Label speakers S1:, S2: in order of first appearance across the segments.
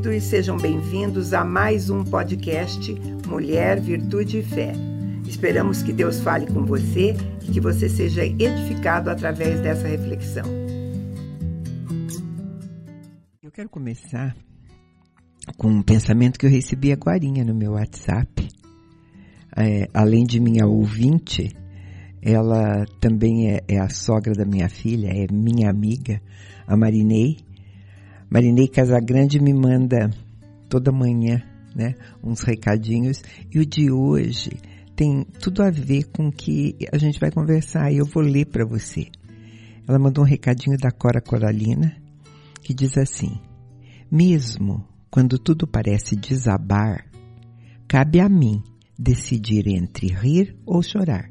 S1: queridos, sejam bem-vindos a mais um podcast Mulher, Virtude e Fé. Esperamos que Deus fale com você e que você seja edificado através dessa reflexão.
S2: Eu quero começar com um pensamento que eu recebi agora no meu WhatsApp. É, além de minha ouvinte, ela também é, é, a sogra da minha filha, é minha amiga, a Marinei. Marinei Casagrande me manda toda manhã, né, uns recadinhos. E o de hoje tem tudo a ver com o que a gente vai conversar e eu vou ler para você. Ela mandou um recadinho da Cora Coralina que diz assim: Mesmo quando tudo parece desabar, cabe a mim decidir entre rir ou chorar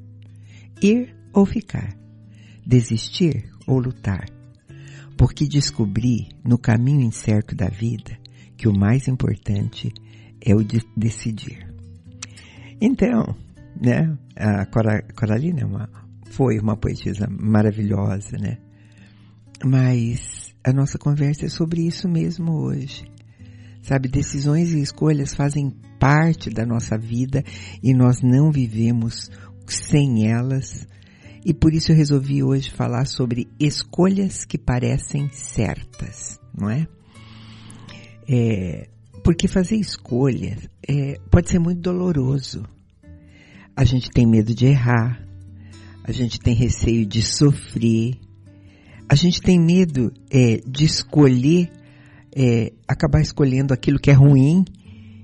S2: ir ou ficar, desistir ou lutar, porque descobri no caminho incerto da vida que o mais importante é o de decidir. Então, né, a Coralina é uma, foi uma poetisa maravilhosa, né? Mas a nossa conversa é sobre isso mesmo hoje. Sabe, decisões e escolhas fazem parte da nossa vida e nós não vivemos sem elas. E por isso eu resolvi hoje falar sobre escolhas que parecem certas, não é? é porque fazer escolhas é, pode ser muito doloroso. A gente tem medo de errar, a gente tem receio de sofrer, a gente tem medo é, de escolher, é, acabar escolhendo aquilo que é ruim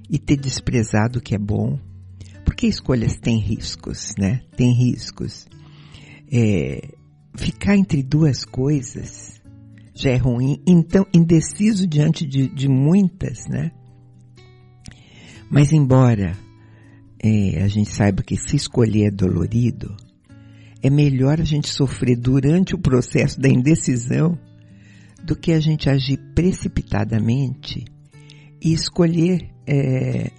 S2: e ter desprezado o que é bom. Porque escolhas têm riscos, né? Tem riscos. É, ficar entre duas coisas já é ruim, então indeciso diante de, de muitas, né? Mas embora é, a gente saiba que se escolher é dolorido, é melhor a gente sofrer durante o processo da indecisão do que a gente agir precipitadamente e escolher é,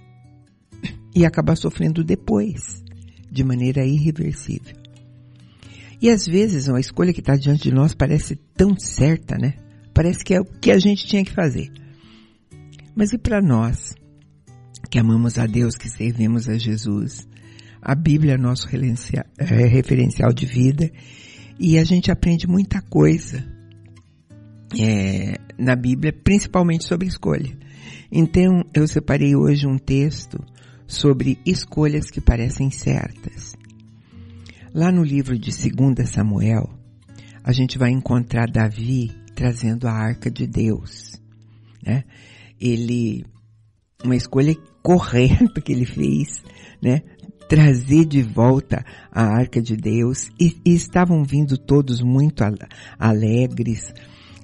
S2: e acabar sofrendo depois, de maneira irreversível. E às vezes uma escolha que está diante de nós parece tão certa, né? Parece que é o que a gente tinha que fazer. Mas e para nós, que amamos a Deus, que servimos a Jesus, a Bíblia é nosso é, referencial de vida e a gente aprende muita coisa é, na Bíblia, principalmente sobre escolha. Então eu separei hoje um texto sobre escolhas que parecem certas. Lá no livro de 2 Samuel, a gente vai encontrar Davi trazendo a arca de Deus. Né? Ele, uma escolha correta que ele fez, né? trazer de volta a arca de Deus e, e estavam vindo todos muito alegres,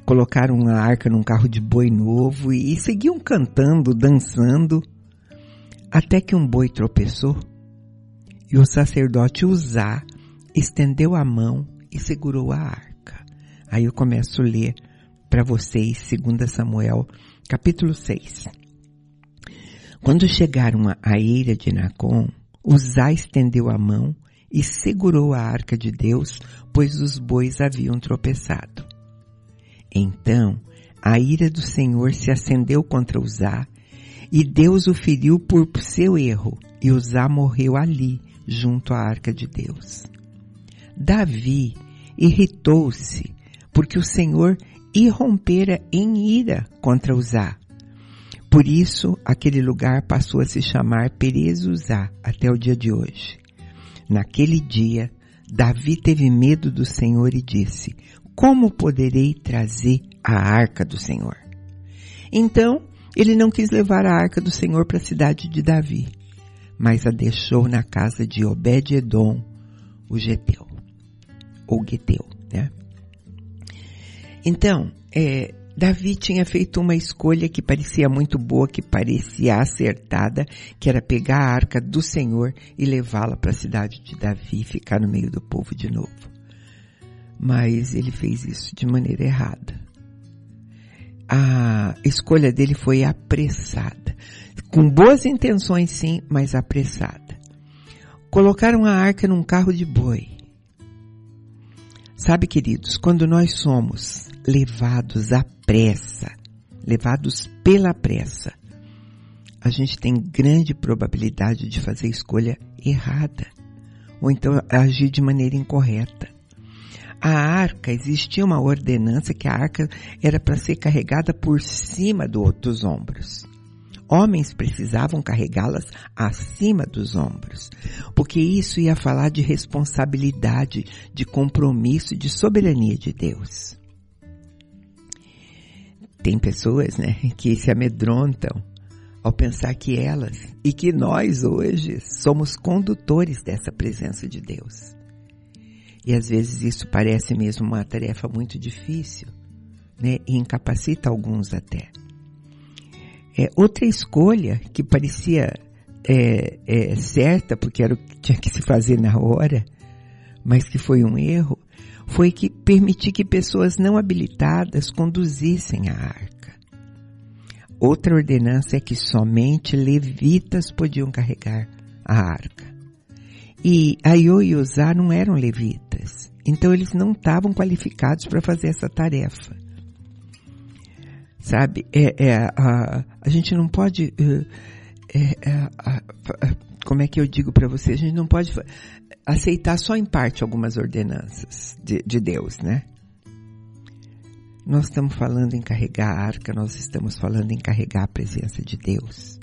S2: colocaram a arca num carro de boi novo e, e seguiam cantando, dançando, até que um boi tropeçou e o sacerdote Uzá estendeu a mão e segurou a arca. Aí eu começo a ler para vocês 2 Samuel, capítulo 6. Quando chegaram à eira de Nacon, Uzá estendeu a mão e segurou a arca de Deus, pois os bois haviam tropeçado. Então, a ira do Senhor se acendeu contra Uzá e Deus o feriu por seu erro, e Uzá morreu ali, junto à arca de Deus. Davi irritou-se, porque o Senhor irrompera em ira contra Uzá. Por isso, aquele lugar passou a se chamar Perez Uzá até o dia de hoje. Naquele dia, Davi teve medo do Senhor e disse, como poderei trazer a arca do Senhor? Então, ele não quis levar a arca do Senhor para a cidade de Davi, mas a deixou na casa de Obed-edom, o Geteu, ou Geteu, né? Então, é, Davi tinha feito uma escolha que parecia muito boa, que parecia acertada, que era pegar a arca do Senhor e levá-la para a cidade de Davi e ficar no meio do povo de novo. Mas ele fez isso de maneira errada a escolha dele foi apressada. Com boas intenções, sim, mas apressada. Colocaram a arca num carro de boi. Sabe, queridos, quando nós somos levados à pressa, levados pela pressa, a gente tem grande probabilidade de fazer escolha errada, ou então agir de maneira incorreta. A arca, existia uma ordenança que a arca era para ser carregada por cima do, dos ombros. Homens precisavam carregá-las acima dos ombros, porque isso ia falar de responsabilidade, de compromisso, de soberania de Deus. Tem pessoas, né, que se amedrontam ao pensar que elas e que nós hoje somos condutores dessa presença de Deus. E às vezes isso parece mesmo uma tarefa muito difícil, né? E incapacita alguns até. É, outra escolha que parecia é, é, certa, porque era o que tinha que se fazer na hora, mas que foi um erro, foi que permitir que pessoas não habilitadas conduzissem a arca. Outra ordenança é que somente levitas podiam carregar a arca. E Aiô e Uzá não eram levitas, então eles não estavam qualificados para fazer essa tarefa. Sabe, é, é a, a gente não pode, é, é, a, como é que eu digo para você, a gente não pode aceitar só em parte algumas ordenanças de, de Deus, né? Nós estamos falando em carregar a arca, nós estamos falando em carregar a presença de Deus.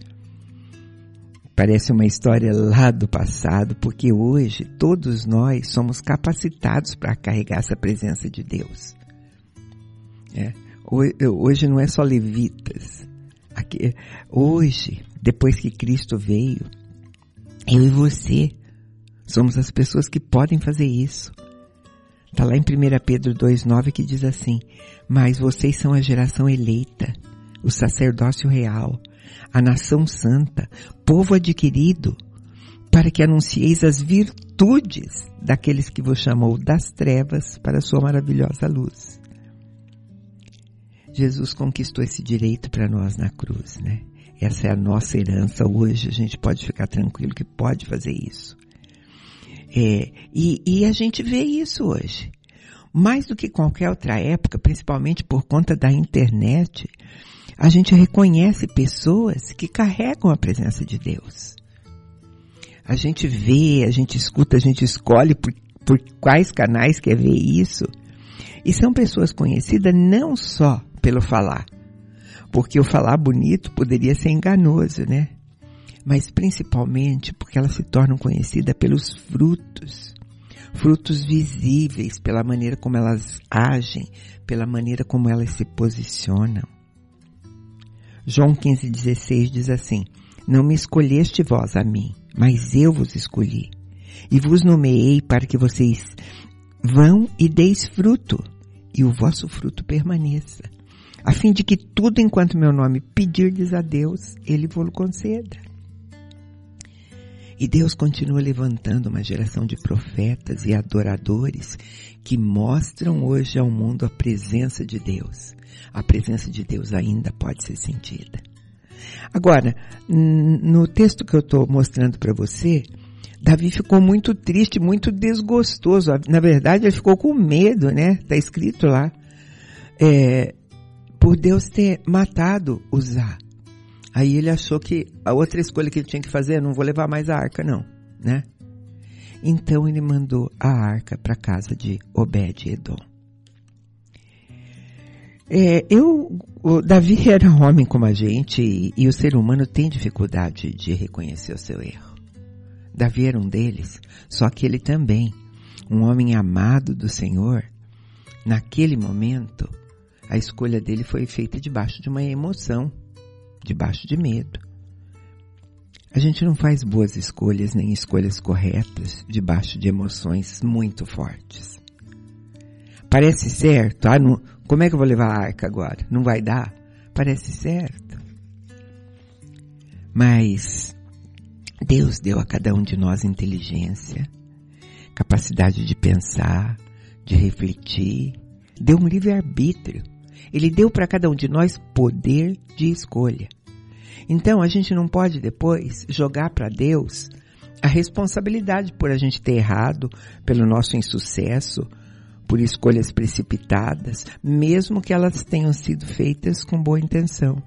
S2: Parece uma história lá do passado, porque hoje todos nós somos capacitados para carregar essa presença de Deus. É. Hoje não é só levitas. Aqui, hoje, depois que Cristo veio, eu e você somos as pessoas que podem fazer isso. Está lá em 1 Pedro 2,9 que diz assim: Mas vocês são a geração eleita, o sacerdócio real, a nação santa, povo adquirido, para que anuncieis as virtudes daqueles que vos chamou das trevas para a sua maravilhosa luz. Jesus conquistou esse direito para nós na cruz, né? Essa é a nossa herança hoje, a gente pode ficar tranquilo que pode fazer isso. É, e, e a gente vê isso hoje. Mais do que qualquer outra época, principalmente por conta da internet, a gente reconhece pessoas que carregam a presença de Deus. A gente vê, a gente escuta, a gente escolhe por, por quais canais quer ver isso. E são pessoas conhecidas não só pelo falar, porque o falar bonito poderia ser enganoso, né? mas principalmente porque elas se tornam conhecidas pelos frutos. Frutos visíveis pela maneira como elas agem, pela maneira como elas se posicionam. João 15,16 diz assim: Não me escolheste vós a mim, mas eu vos escolhi, e vos nomeei para que vocês vão e deis fruto, e o vosso fruto permaneça, a fim de que tudo enquanto meu nome pedirdes a Deus, Ele vos conceda. E Deus continua levantando uma geração de profetas e adoradores que mostram hoje ao mundo a presença de Deus. A presença de Deus ainda pode ser sentida. Agora, no texto que eu estou mostrando para você, Davi ficou muito triste, muito desgostoso. Na verdade, ele ficou com medo, né? Está escrito lá. É, por Deus ter matado Uzá. Aí ele achou que a outra escolha que ele tinha que fazer, não vou levar mais a arca não, né? Então ele mandou a arca para a casa de Obed-edom. É, eu, Davi era um homem como a gente e, e o ser humano tem dificuldade de reconhecer o seu erro. Davi era um deles, só que ele também, um homem amado do Senhor, naquele momento, a escolha dele foi feita debaixo de uma emoção debaixo de medo. A gente não faz boas escolhas nem escolhas corretas debaixo de emoções muito fortes. Parece certo, ah, não, como é que eu vou levar a arca agora? Não vai dar? Parece certo. Mas Deus deu a cada um de nós inteligência, capacidade de pensar, de refletir, deu um livre-arbítrio. Ele deu para cada um de nós poder de escolha. Então a gente não pode depois jogar para Deus a responsabilidade por a gente ter errado, pelo nosso insucesso, por escolhas precipitadas, mesmo que elas tenham sido feitas com boa intenção.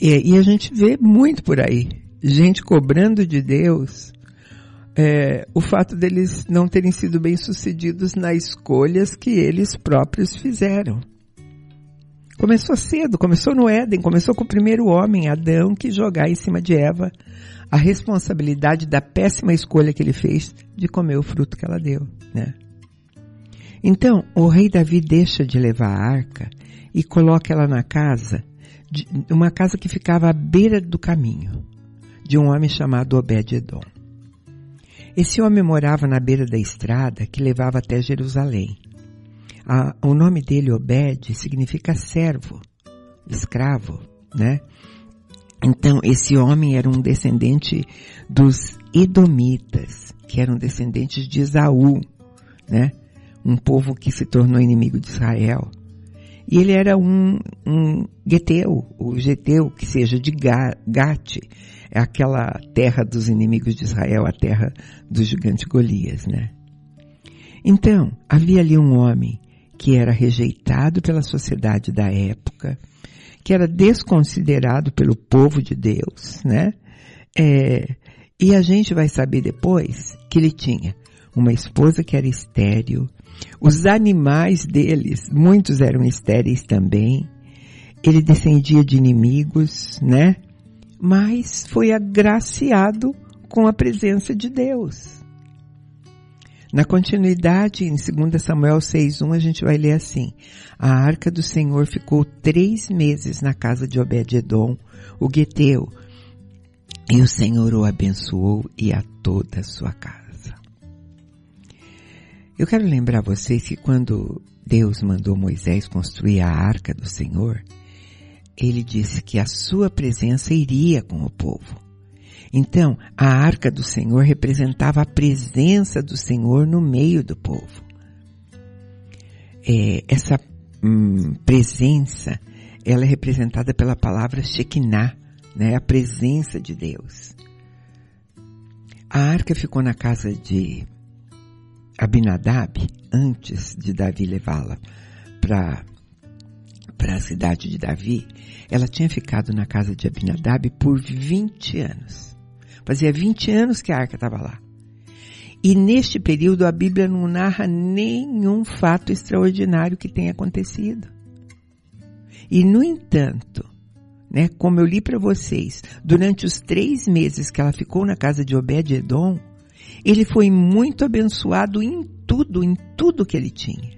S2: E, e a gente vê muito por aí, gente cobrando de Deus é, o fato deles não terem sido bem-sucedidos nas escolhas que eles próprios fizeram. Começou cedo, começou no Éden, começou com o primeiro homem, Adão, que jogar em cima de Eva a responsabilidade da péssima escolha que ele fez de comer o fruto que ela deu, né? Então, o rei Davi deixa de levar a arca e coloca ela na casa, uma casa que ficava à beira do caminho, de um homem chamado Obed-edom. Esse homem morava na beira da estrada que levava até Jerusalém. o nome dele, Obed, significa servo, escravo, né? Então, esse homem era um descendente dos Edomitas, que eram descendentes de Esaú, né? Um povo que se tornou inimigo de Israel. E ele era um, um Geteu, o Geteu, que seja de Gate, é aquela terra dos inimigos de Israel, a terra do gigante Golias, né? Então, havia ali um homem que era rejeitado pela sociedade da época, que era desconsiderado pelo povo de Deus, né? É, e a gente vai saber depois que ele tinha uma esposa que era estéril, os animais deles, muitos eram estéreis também, ele descendia de inimigos, né? Mas foi agraciado com a presença de Deus. Na continuidade, em 2 Samuel 6.1, a gente vai ler assim. A arca do Senhor ficou três meses na casa de Obed-edom, o Geteu, e o Senhor o abençoou e a toda a sua casa. Eu quero lembrar vocês que quando Deus mandou Moisés construir a arca do Senhor, ele disse que a sua presença iria com o povo. Então, a arca do Senhor representava a presença do Senhor no meio do povo. É, essa hum, presença, ela é representada pela palavra Shekinah, né? A presença de Deus. A arca ficou na casa de Abinadab antes de Davi levá-la para para a cidade de Davi, ela tinha ficado na casa de Abinadab por 20 anos. Fazia 20 anos que a arca estava lá. E neste período a Bíblia não narra nenhum fato extraordinário que tenha acontecido. E no entanto, né, como eu li para vocês, durante os três meses que ela ficou na casa de Obed-edom, ele foi muito abençoado em tudo, em tudo que ele tinha.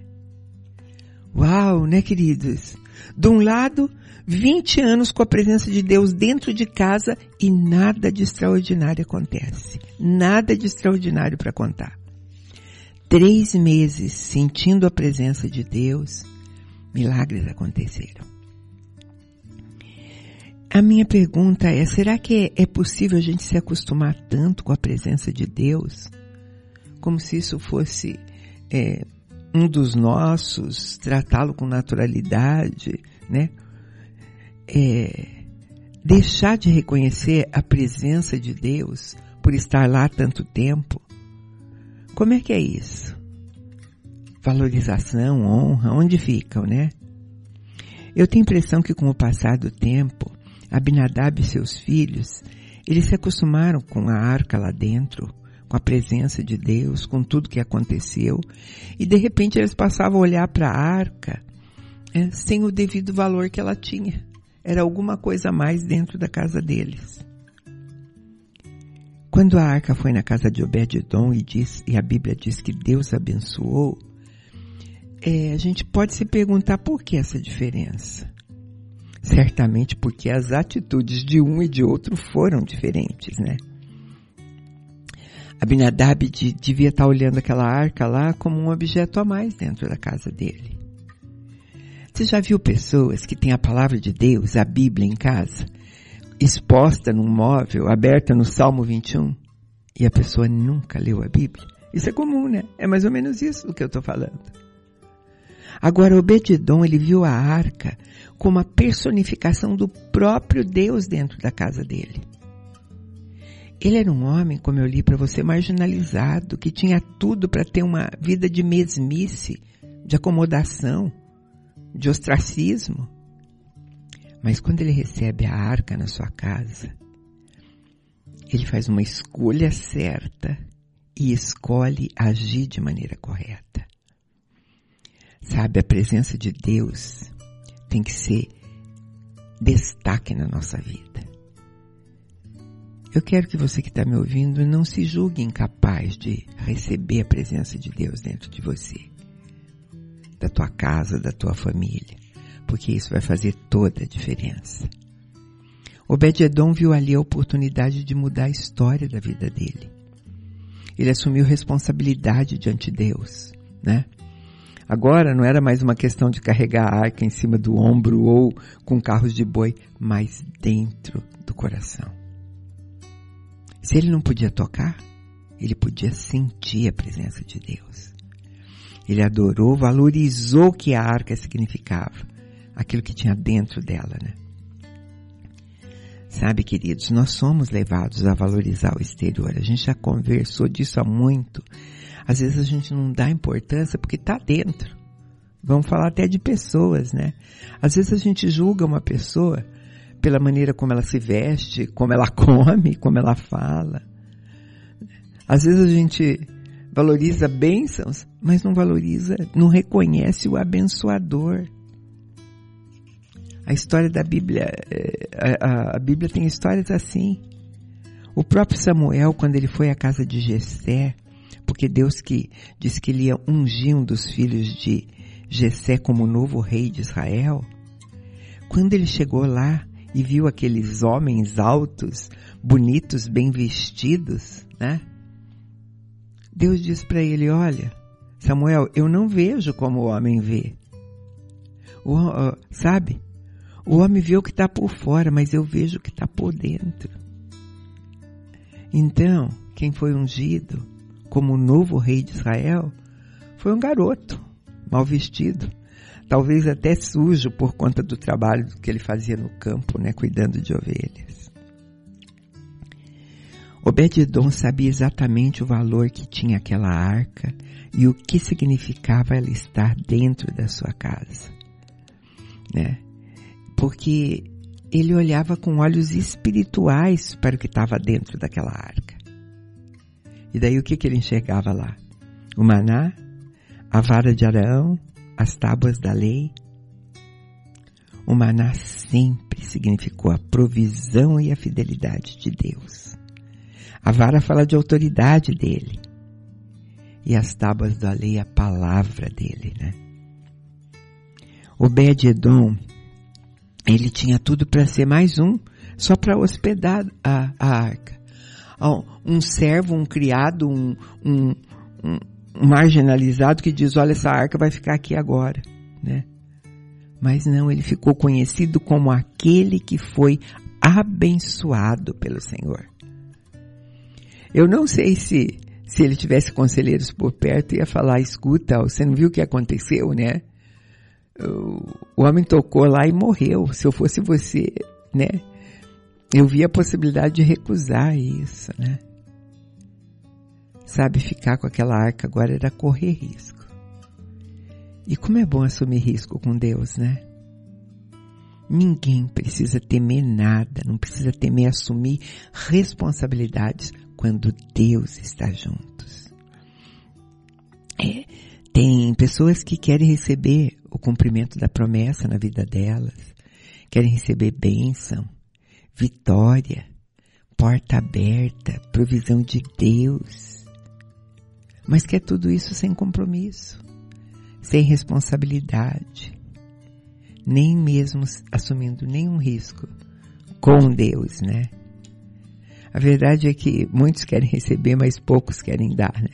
S2: Uau, né, queridos? De um lado, 20 anos com a presença de Deus dentro de casa e nada de extraordinário acontece. Nada de extraordinário para contar. Três meses sentindo a presença de Deus, milagres aconteceram. A minha pergunta é, será que é possível a gente se acostumar tanto com a presença de Deus? Como se isso fosse é, um dos nossos, tratá-lo com naturalidade, né? É, deixar de reconhecer a presença de Deus por estar lá tanto tempo. Como é que é isso? Valorização, honra, onde ficam, né? Eu tenho a impressão que com o passar do tempo, Abinadab e seus filhos, eles se acostumaram com a arca lá dentro, com a presença de Deus, com tudo que aconteceu, e de repente eles passavam a olhar para a arca é, sem o devido valor que ela tinha. Era alguma coisa a mais dentro da casa deles. Quando a arca foi na casa de Obed-edom e, diz, e a Bíblia diz que Deus abençoou, é, a gente pode se perguntar por que essa diferença. Certamente porque as atitudes de um e de outro foram diferentes, né? Abinadab devia estar olhando aquela arca lá como um objeto a mais dentro da casa dele. Você já viu pessoas que têm a palavra de Deus, a Bíblia em casa, exposta num móvel, aberta no Salmo 21, e a pessoa nunca leu a Bíblia? Isso é comum, né? É mais ou menos isso do que eu estou falando. Agora, Obededon, ele viu a arca como a personificação do próprio Deus dentro da casa dele. Ele era um homem, como eu li para você, marginalizado, que tinha tudo para ter uma vida de mesmice, de acomodação, de ostracismo. Mas quando ele recebe a arca na sua casa, ele faz uma escolha certa e escolhe agir de maneira correta. Sabe, a presença de Deus tem que ser destaque na nossa vida. Eu quero que você que está me ouvindo não se julgue incapaz de receber a presença de Deus dentro de você, da tua casa, da tua família, porque isso vai fazer toda a diferença. Obed-Edom viu ali a oportunidade de mudar a história da vida dele. Ele assumiu responsabilidade diante de Deus, né? Agora não era mais uma questão de carregar a arca em cima do ombro ou com carros de boi, mas dentro do coração. Se ele não podia tocar, ele podia sentir a presença de Deus. Ele adorou, valorizou o que a arca significava, aquilo que tinha dentro dela, né? Sabe, queridos, nós somos levados a valorizar o exterior. A gente já conversou disso há muito. Às vezes a gente não dá importância porque está dentro. Vamos falar até de pessoas, né? Às vezes a gente julga uma pessoa pela maneira como ela se veste, como ela come, como ela fala. Às vezes a gente valoriza bênçãos, mas não valoriza, não reconhece o abençoador. A história da Bíblia, a, a, Bíblia tem histórias assim. O próprio Samuel, quando ele foi à casa de Jessé, porque Deus que disse que ele ia ungir um dos filhos de Jessé como novo rei de Israel, quando ele chegou lá e viu aqueles homens altos, bonitos, bem vestidos, né? Deus disse para ele, olha, Samuel, eu não vejo como o homem vê. O, sabe? O homem vê o que está por fora, mas eu vejo o que está por dentro. Então, quem foi ungido como novo rei de Israel foi um garoto, mal vestido, talvez até sujo por conta do trabalho que ele fazia no campo, né, cuidando de ovelhas. Obed-edom sabia exatamente o valor que tinha aquela arca e o que significava ela estar dentro da sua casa, né? porque ele olhava com olhos espirituais para o que estava dentro daquela arca. E daí o que, que ele enxergava lá? O maná, a vara de Arão, as tábuas da lei. O maná sempre significou a provisão e a fidelidade de Deus. A vara fala de autoridade dele. E as tábuas da lei, a palavra dele, né? Obed-Edom ele tinha tudo para ser mais um, só para hospedar a, a arca. Um servo, um criado, um, um, um, marginalizado que diz, olha, essa arca vai ficar aqui agora, né? Mas não, ele ficou conhecido como aquele que foi abençoado pelo Senhor. Eu não sei se, se ele tivesse conselheiros por perto ia falar, escuta, você não viu o que aconteceu, né? o homem tocou lá e morreu. Se eu fosse você, né? Eu vi a possibilidade de recusar isso, né? Sabe, ficar com aquela arca agora era correr risco. E como é bom assumir risco com Deus, né? Ninguém precisa temer nada, não precisa temer assumir responsabilidades quando Deus está juntos. É, tem pessoas que querem receber o cumprimento da promessa na vida delas, querem receber bênção, vitória, porta aberta, provisão de Deus. Mas quer tudo isso sem compromisso, sem responsabilidade, nem mesmo assumindo nenhum risco com Deus, né? A verdade é que muitos querem receber, mas poucos querem dar, né?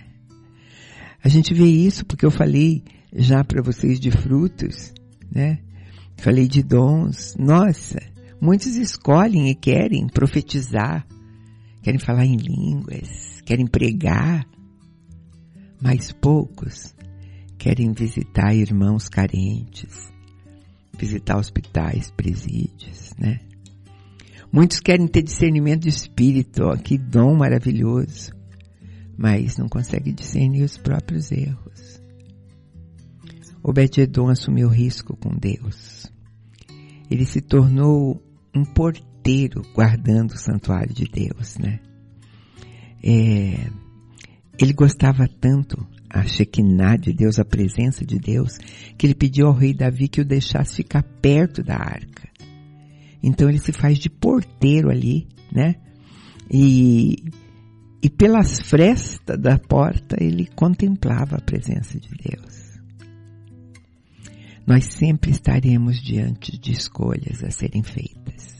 S2: A gente vê isso porque eu falei já para vocês de frutos, né? Falei de dons. Nossa, muitos escolhem e querem profetizar, querem falar em línguas, querem pregar, mas poucos querem visitar irmãos carentes, visitar hospitais, presídios, né? Muitos querem ter discernimento de espírito, ó, que dom maravilhoso, mas não conseguem discernir os próprios erros. Obed-edom assumiu risco com Deus. Ele se tornou um porteiro guardando o santuário de Deus, né? É, ele gostava tanto a Shekinah de Deus, a presença de Deus, que ele pediu ao rei Davi que o deixasse ficar perto da arca. Então ele se faz de porteiro ali, né? E, e pelas frestas da porta ele contemplava a presença de Deus. Nós sempre estaremos diante de escolhas a serem feitas.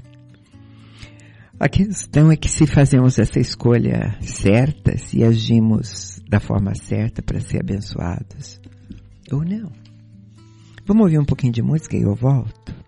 S2: A questão é que se fazemos essa escolha certa, se agimos da forma certa para ser abençoados, ou não. Vamos ouvir um pouquinho de música e eu volto?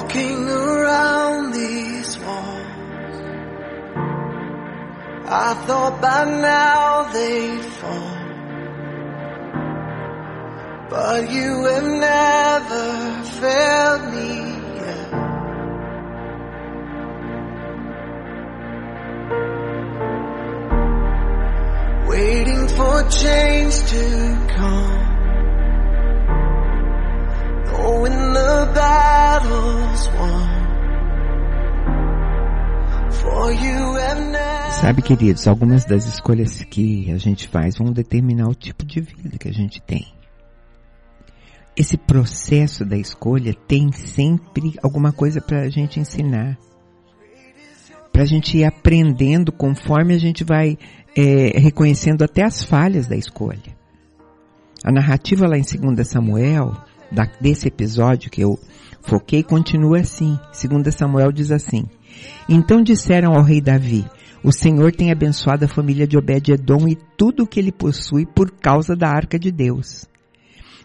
S3: Walking around these walls, I thought by now they'd fall. But you have never failed me yet. Waiting for change to come.
S2: Sabe, queridos, algumas das escolhas que a gente faz vão determinar o tipo de vida que a gente tem. Esse processo da escolha tem sempre alguma coisa para a gente ensinar. Para a gente ir aprendendo conforme a gente vai é, reconhecendo até as falhas da escolha. A narrativa lá em 2 Samuel, da, desse episódio que eu foquei, continua assim. 2 Samuel diz assim: Então disseram ao rei Davi: O Senhor tem abençoado a família de Obed-Edom e tudo o que ele possui por causa da arca de Deus.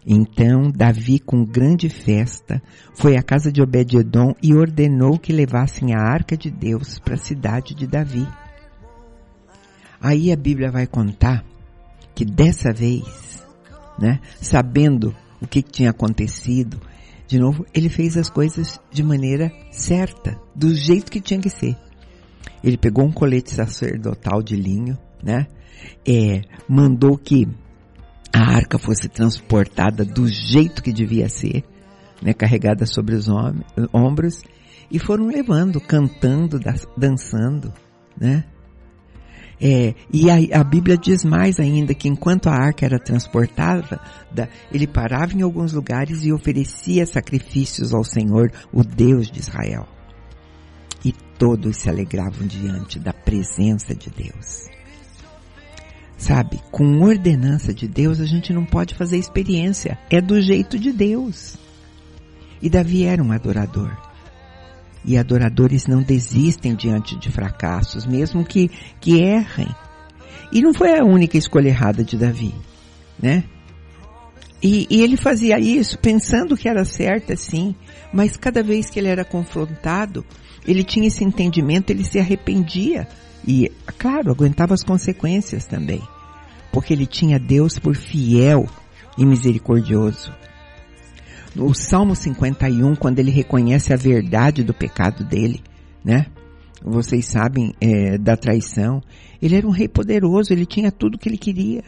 S2: Então Davi, com grande festa, foi à casa de Obed-Edom e ordenou que levassem a arca de Deus para a cidade de Davi. Aí a Bíblia vai contar que dessa vez, né, sabendo o que tinha acontecido, de novo, ele fez as coisas de maneira certa, do jeito que tinha que ser. Ele pegou um colete sacerdotal de linho, né, é, mandou que a arca fosse transportada do jeito que devia ser, né, carregada sobre os ombros, e foram levando, cantando, dançando, né? É, e a, a, Bíblia diz mais ainda que enquanto a arca era transportada, ele parava em alguns lugares e oferecia sacrifícios ao Senhor, o Deus de Israel. E todos se alegravam diante da presença de Deus. Sabe, com ordenança de Deus a gente não pode fazer experiência. É do jeito de Deus. E Davi era um adorador. E adoradores não desistem diante de fracassos, mesmo que, que errem. E não foi a única escolha errada de Davi, né? E, e ele fazia isso pensando que era certo, sim, mas cada vez que ele era confrontado, ele tinha esse entendimento, ele se arrependia e, claro, aguentava as consequências também. Porque ele tinha Deus por fiel e misericordioso. No Salmo 51, quando ele reconhece a verdade do pecado dele, né? Vocês sabem é, da traição. Ele era um rei poderoso, ele tinha tudo que ele queria.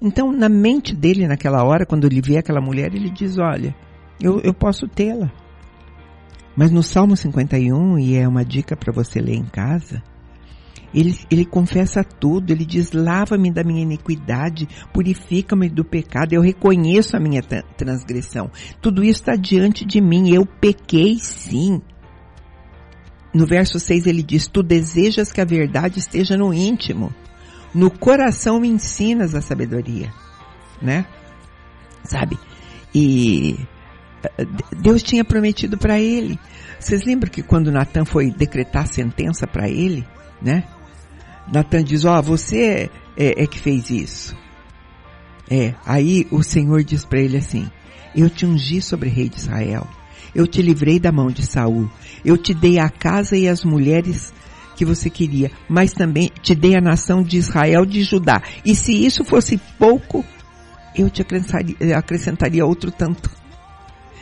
S2: Então, na mente dele, naquela hora, quando ele vê aquela mulher, ele diz: Olha, eu, eu posso tê-la. Mas no Salmo 51, e é uma dica para você ler em casa, ele, ele confessa tudo, ele diz, lava-me da minha iniquidade, purifica-me do pecado, eu reconheço a minha transgressão. Tudo isso está diante de mim, eu pequei sim. No verso 6 ele diz, tu desejas que a verdade esteja no íntimo, no coração me ensinas a sabedoria, né? Sabe? E Deus tinha prometido para ele. Vocês lembram que quando Natan foi decretar sentença para ele, né? Natan diz: Ó, oh, você é, é, que fez isso. É, aí o Senhor diz para ele assim: Eu te ungi sobre rei de Israel. Eu te livrei da mão de Saul. Eu te dei a casa e as mulheres que você queria, mas também te dei a nação de Israel de Judá. E se isso fosse pouco, eu te acrescentaria, acrescentaria outro tanto.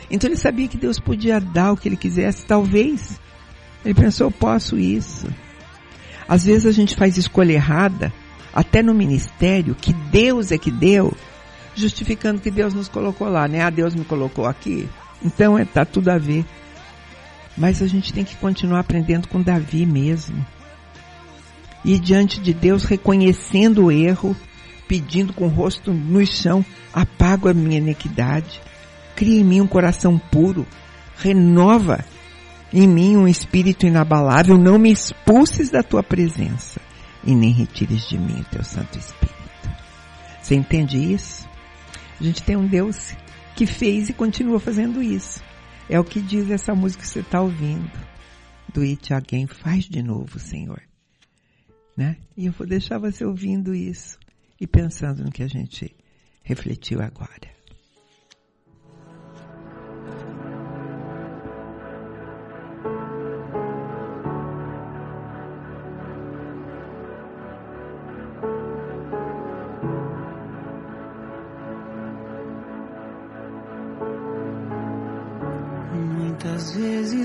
S2: Então ele sabia que Deus podia dar o que ele quisesse, talvez. Ele pensou, posso isso. Às vezes a gente faz escolha errada, até no ministério, que Deus é que deu, justificando que Deus nos colocou lá, né? Ah, Deus me colocou aqui. Então é, tá tudo a ver. Mas a gente tem que continuar aprendendo com Davi mesmo. E diante de Deus, reconhecendo o erro, pedindo com o rosto no chão, apago a minha iniquidade, cria em mim um coração puro, renova em mim um espírito inabalável, não me expulses da tua presença e nem retires de mim o teu Santo Espírito. Você entende isso? A gente tem um Deus que fez e continua fazendo isso. É o que diz essa música que você está ouvindo. Do It Again. Faz de novo, Senhor. Né? E eu vou deixar você ouvindo isso e pensando no que a gente refletiu agora.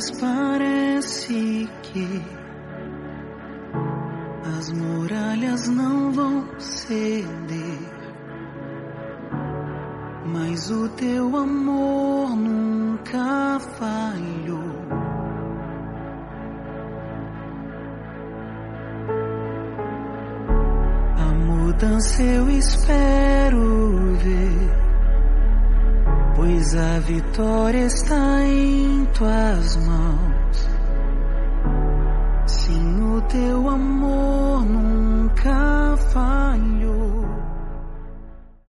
S3: Vezes parece que as muralhas não vão ceder, mas o teu amor nunca falhou. A mudança eu espero ver a vitória está em tuas mãos.